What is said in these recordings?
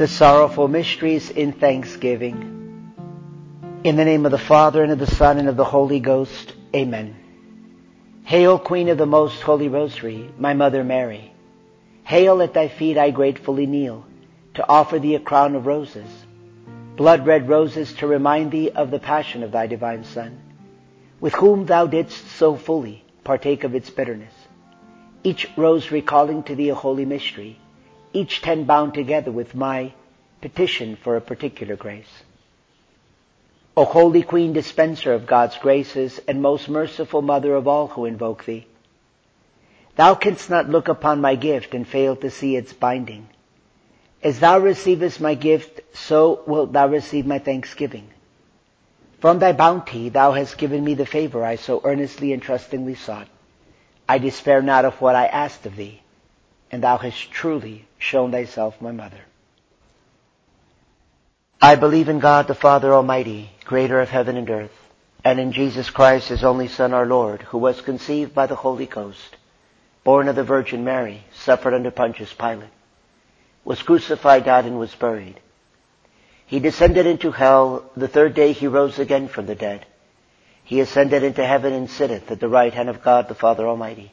the sorrowful mysteries in thanksgiving. In the name of the Father, and of the Son, and of the Holy Ghost. Amen. Hail, Queen of the Most Holy Rosary, my Mother Mary. Hail, at thy feet I gratefully kneel, to offer thee a crown of roses, blood-red roses to remind thee of the passion of thy divine Son, with whom thou didst so fully partake of its bitterness. Each rose recalling to thee a holy mystery, each ten bound together with my petition for a particular grace. O Holy Queen, dispenser of God's graces and most merciful Mother of all who invoke thee, thou canst not look upon my gift and fail to see its binding. As thou receivest my gift, so wilt thou receive my thanksgiving. From thy bounty thou hast given me the favor I so earnestly and trustingly sought. I despair not of what I asked of thee, and thou hast truly shown thyself my mother. I believe in God the Father Almighty, creator of heaven and earth, and in Jesus Christ, his only Son, our Lord, who was conceived by the Holy Ghost, born of the Virgin Mary, suffered under Pontius Pilate, was crucified, died, and was buried. He descended into hell. The third day he rose again from the dead. He ascended into heaven and sitteth at the right hand of God the Father Almighty.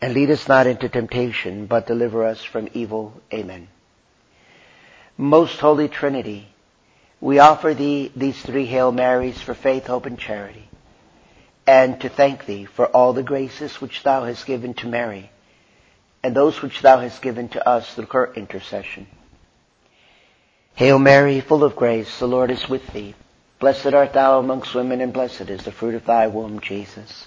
And lead us not into temptation, but deliver us from evil. Amen. Most Holy Trinity, we offer thee these three Hail Marys for faith, hope, and charity, and to thank thee for all the graces which thou hast given to Mary, and those which thou hast given to us through her intercession. Hail Mary, full of grace, the Lord is with thee. Blessed art thou amongst women, and blessed is the fruit of thy womb, Jesus.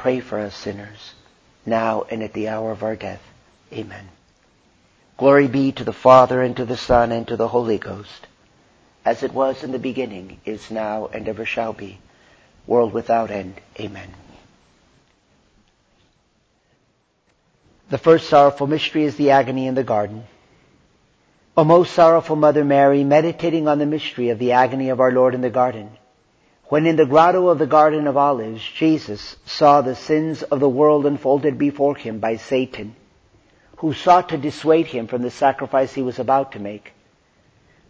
pray for us sinners, now and at the hour of our death. Amen. Glory be to the Father, and to the Son, and to the Holy Ghost, as it was in the beginning, is now, and ever shall be, world without end. Amen. The first sorrowful mystery is the agony in the garden. O most sorrowful Mother Mary, meditating on the mystery of the agony of our Lord in the garden, when in the grotto of the Garden of Olives, Jesus saw the sins of the world unfolded before him by Satan, who sought to dissuade him from the sacrifice he was about to make.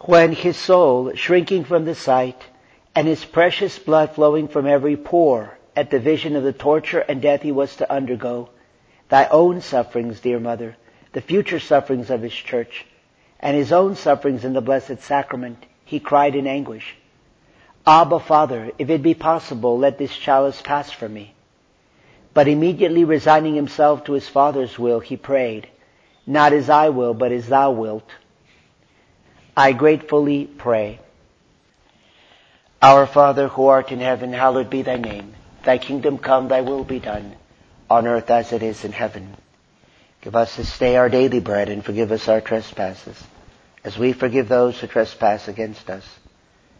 When his soul, shrinking from the sight, and his precious blood flowing from every pore at the vision of the torture and death he was to undergo, thy own sufferings, dear mother, the future sufferings of his church, and his own sufferings in the blessed sacrament, he cried in anguish, Abba, Father, if it be possible, let this chalice pass from me. But immediately resigning himself to his Father's will, he prayed, Not as I will, but as thou wilt. I gratefully pray. Our Father who art in heaven, hallowed be thy name. Thy kingdom come, thy will be done, on earth as it is in heaven. Give us this day our daily bread, and forgive us our trespasses, as we forgive those who trespass against us.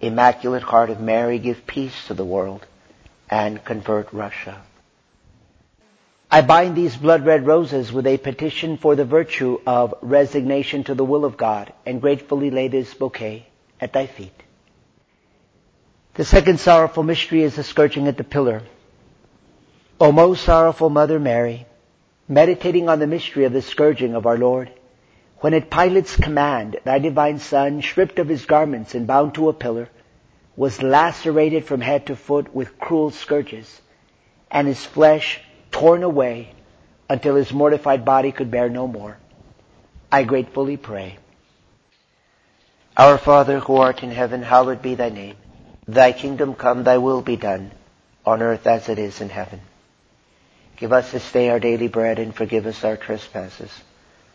Immaculate Heart of Mary, give peace to the world and convert Russia. I bind these blood red roses with a petition for the virtue of resignation to the will of God and gratefully lay this bouquet at thy feet. The second sorrowful mystery is the scourging at the pillar. O most sorrowful Mother Mary, meditating on the mystery of the scourging of our Lord, when at Pilate's command thy divine Son, stripped of his garments and bound to a pillar, was lacerated from head to foot with cruel scourges, and his flesh torn away until his mortified body could bear no more. I gratefully pray. Our Father who art in heaven, hallowed be thy name. Thy kingdom come, thy will be done, on earth as it is in heaven. Give us this day our daily bread and forgive us our trespasses,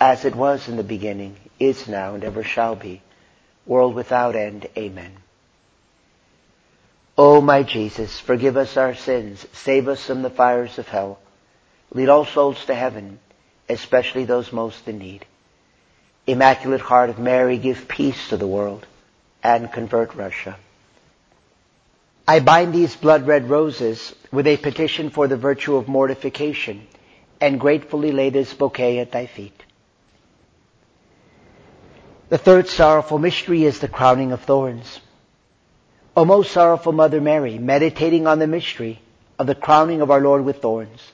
as it was in the beginning, is now, and ever shall be, world without end. Amen. O my Jesus, forgive us our sins, save us from the fires of hell, Lead all souls to heaven, especially those most in need. Immaculate Heart of Mary, give peace to the world and convert Russia. I bind these blood-red roses with a petition for the virtue of mortification and gratefully lay this bouquet at thy feet. The third sorrowful mystery is the crowning of thorns. O most sorrowful Mother Mary, meditating on the mystery of the crowning of our Lord with thorns,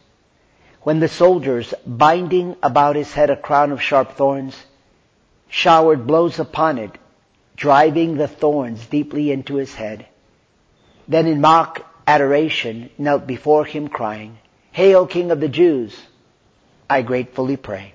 when the soldiers, binding about his head a crown of sharp thorns, showered blows upon it, driving the thorns deeply into his head. Then in mock adoration knelt before him crying, Hail King of the Jews! I gratefully pray.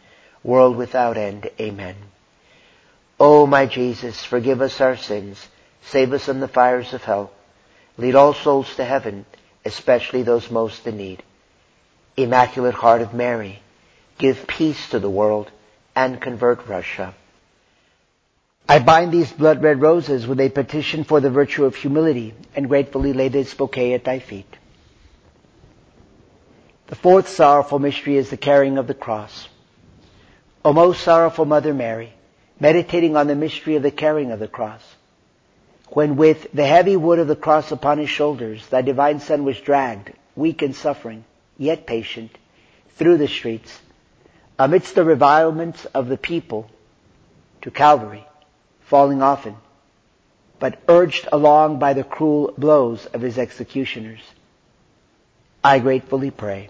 world without end. Amen. O my Jesus, forgive us our sins, save us from the fires of hell, lead all souls to heaven, especially those most in need. Immaculate Heart of Mary, give peace to the world and convert Russia. I bind these blood red roses with a petition for the virtue of humility and gratefully lay this bouquet at thy feet. The fourth sorrowful mystery is the carrying of the cross. O most sorrowful Mother Mary, meditating on the mystery of the carrying of the cross, when with the heavy wood of the cross upon his shoulders, thy divine Son was dragged, weak and suffering, yet patient, through the streets, amidst the revilements of the people, to Calvary, falling often, but urged along by the cruel blows of his executioners. I gratefully pray.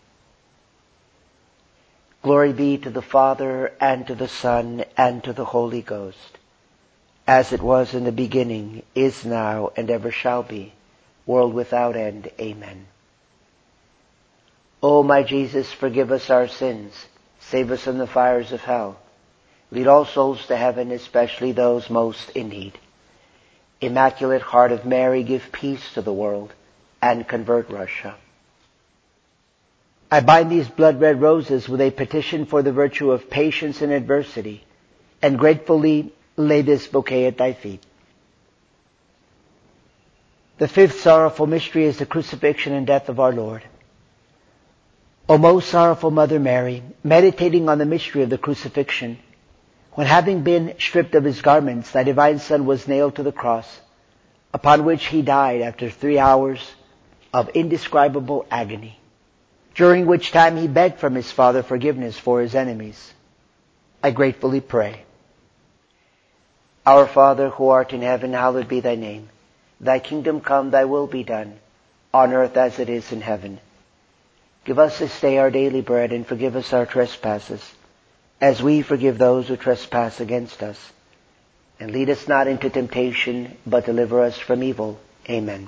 Glory be to the Father, and to the Son, and to the Holy Ghost, as it was in the beginning, is now, and ever shall be, world without end. Amen. O my Jesus, forgive us our sins, save us from the fires of hell, lead all souls to heaven, especially those most in need. Immaculate Heart of Mary, give peace to the world, and convert Russia. I bind these blood red roses with a petition for the virtue of patience in adversity and gratefully lay this bouquet at thy feet. The fifth sorrowful mystery is the crucifixion and death of our Lord. O most sorrowful Mother Mary, meditating on the mystery of the crucifixion, when having been stripped of his garments, thy divine Son was nailed to the cross, upon which he died after three hours of indescribable agony during which time he begged from his Father forgiveness for his enemies. I gratefully pray. Our Father who art in heaven, hallowed be thy name. Thy kingdom come, thy will be done, on earth as it is in heaven. Give us this day our daily bread and forgive us our trespasses, as we forgive those who trespass against us. And lead us not into temptation, but deliver us from evil. Amen.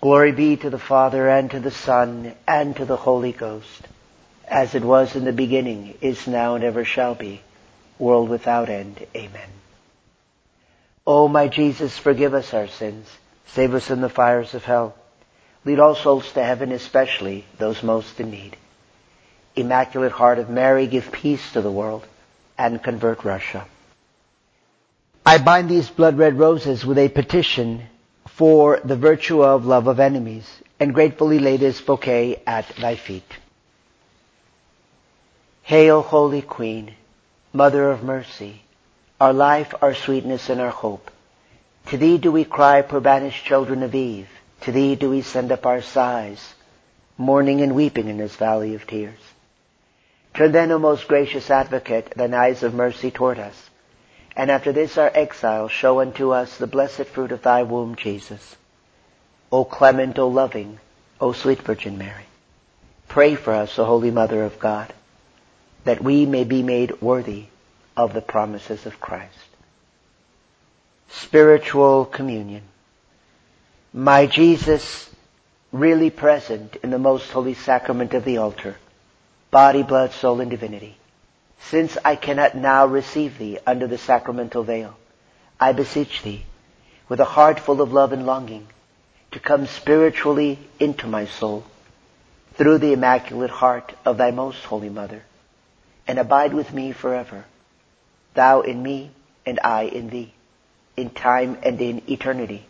Glory be to the Father, and to the Son, and to the Holy Ghost, as it was in the beginning, is now, and ever shall be world without end. Amen. O my Jesus, forgive us our sins. Save us from the fires of hell. Lead all souls to heaven, especially those most in need. Immaculate Heart of Mary, give peace to the world and convert Russia. I bind these blood-red roses with a petition for the virtue of love of enemies and gratefully lay this bouquet at thy feet. Hail, Holy Queen, Mother of mercy, our life, our sweetness, and our hope. To thee do we cry, poor banished children of Eve. To thee do we send up our sighs, mourning and weeping in this valley of tears. Turn then, O most gracious advocate, thine eyes of mercy toward us, and after this our exile show unto us the blessed fruit of thy womb, Jesus. O clement, O loving, O sweet Virgin Mary, pray for us, O Holy Mother of God that we may be made worthy of the promises of Christ. Spiritual communion. My Jesus, really present in the most holy sacrament of the altar, body, blood, soul, and divinity, since I cannot now receive thee under the sacramental veil, I beseech thee, with a heart full of love and longing, to come spiritually into my soul through the immaculate heart of thy most holy mother, and abide with me forever. Thou in me and I in thee, in time and in eternity,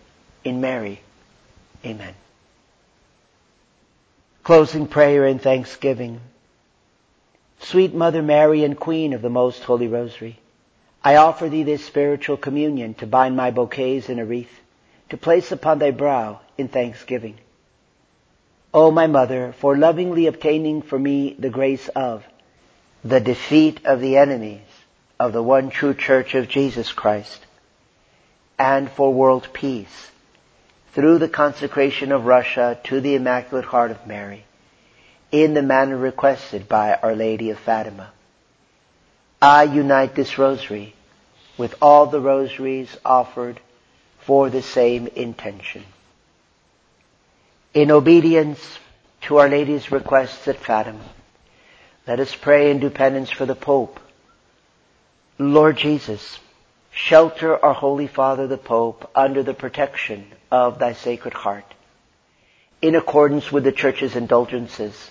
in Mary. Amen. Closing prayer and thanksgiving. Sweet Mother Mary and Queen of the Most Holy Rosary, I offer thee this spiritual communion to bind my bouquets in a wreath, to place upon thy brow in thanksgiving. O my Mother, for lovingly obtaining for me the grace of the defeat of the enemies of the one true church of Jesus Christ, and for world peace through the consecration of Russia to the Immaculate Heart of Mary in the manner requested by Our Lady of Fatima. I unite this rosary with all the rosaries offered for the same intention. In obedience to Our Lady's requests at Fatima, let us pray and do penance for the Pope. Lord Jesus, shelter our Holy Father the Pope under the protection of thy Sacred Heart. In accordance with the Church's indulgences,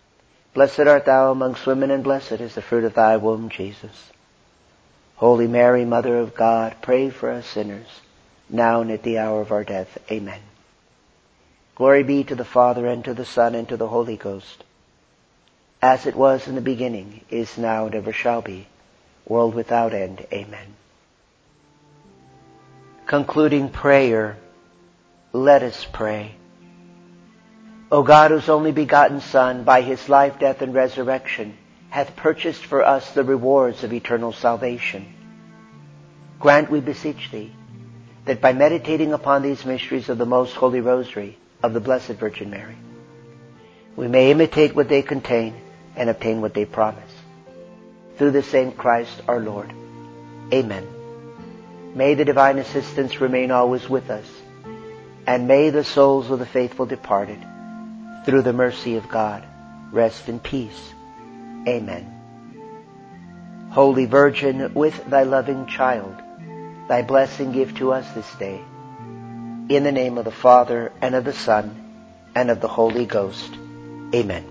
Blessed art thou amongst women, and blessed is the fruit of thy womb, Jesus. Holy Mary, Mother of God, pray for us sinners, now and at the hour of our death. Amen. Glory be to the Father, and to the Son, and to the Holy Ghost, as it was in the beginning, is now, and ever shall be, world without end. Amen. Concluding prayer, let us pray. O God, whose only begotten Son, by his life, death, and resurrection, hath purchased for us the rewards of eternal salvation. Grant, we beseech thee, that by meditating upon these mysteries of the most holy rosary of the Blessed Virgin Mary, we may imitate what they contain and obtain what they promise. Through the same Christ our Lord. Amen. May the divine assistance remain always with us, and may the souls of the faithful departed through the mercy of God. Rest in peace. Amen. Holy Virgin, with thy loving child, thy blessing give to us this day. In the name of the Father, and of the Son, and of the Holy Ghost. Amen.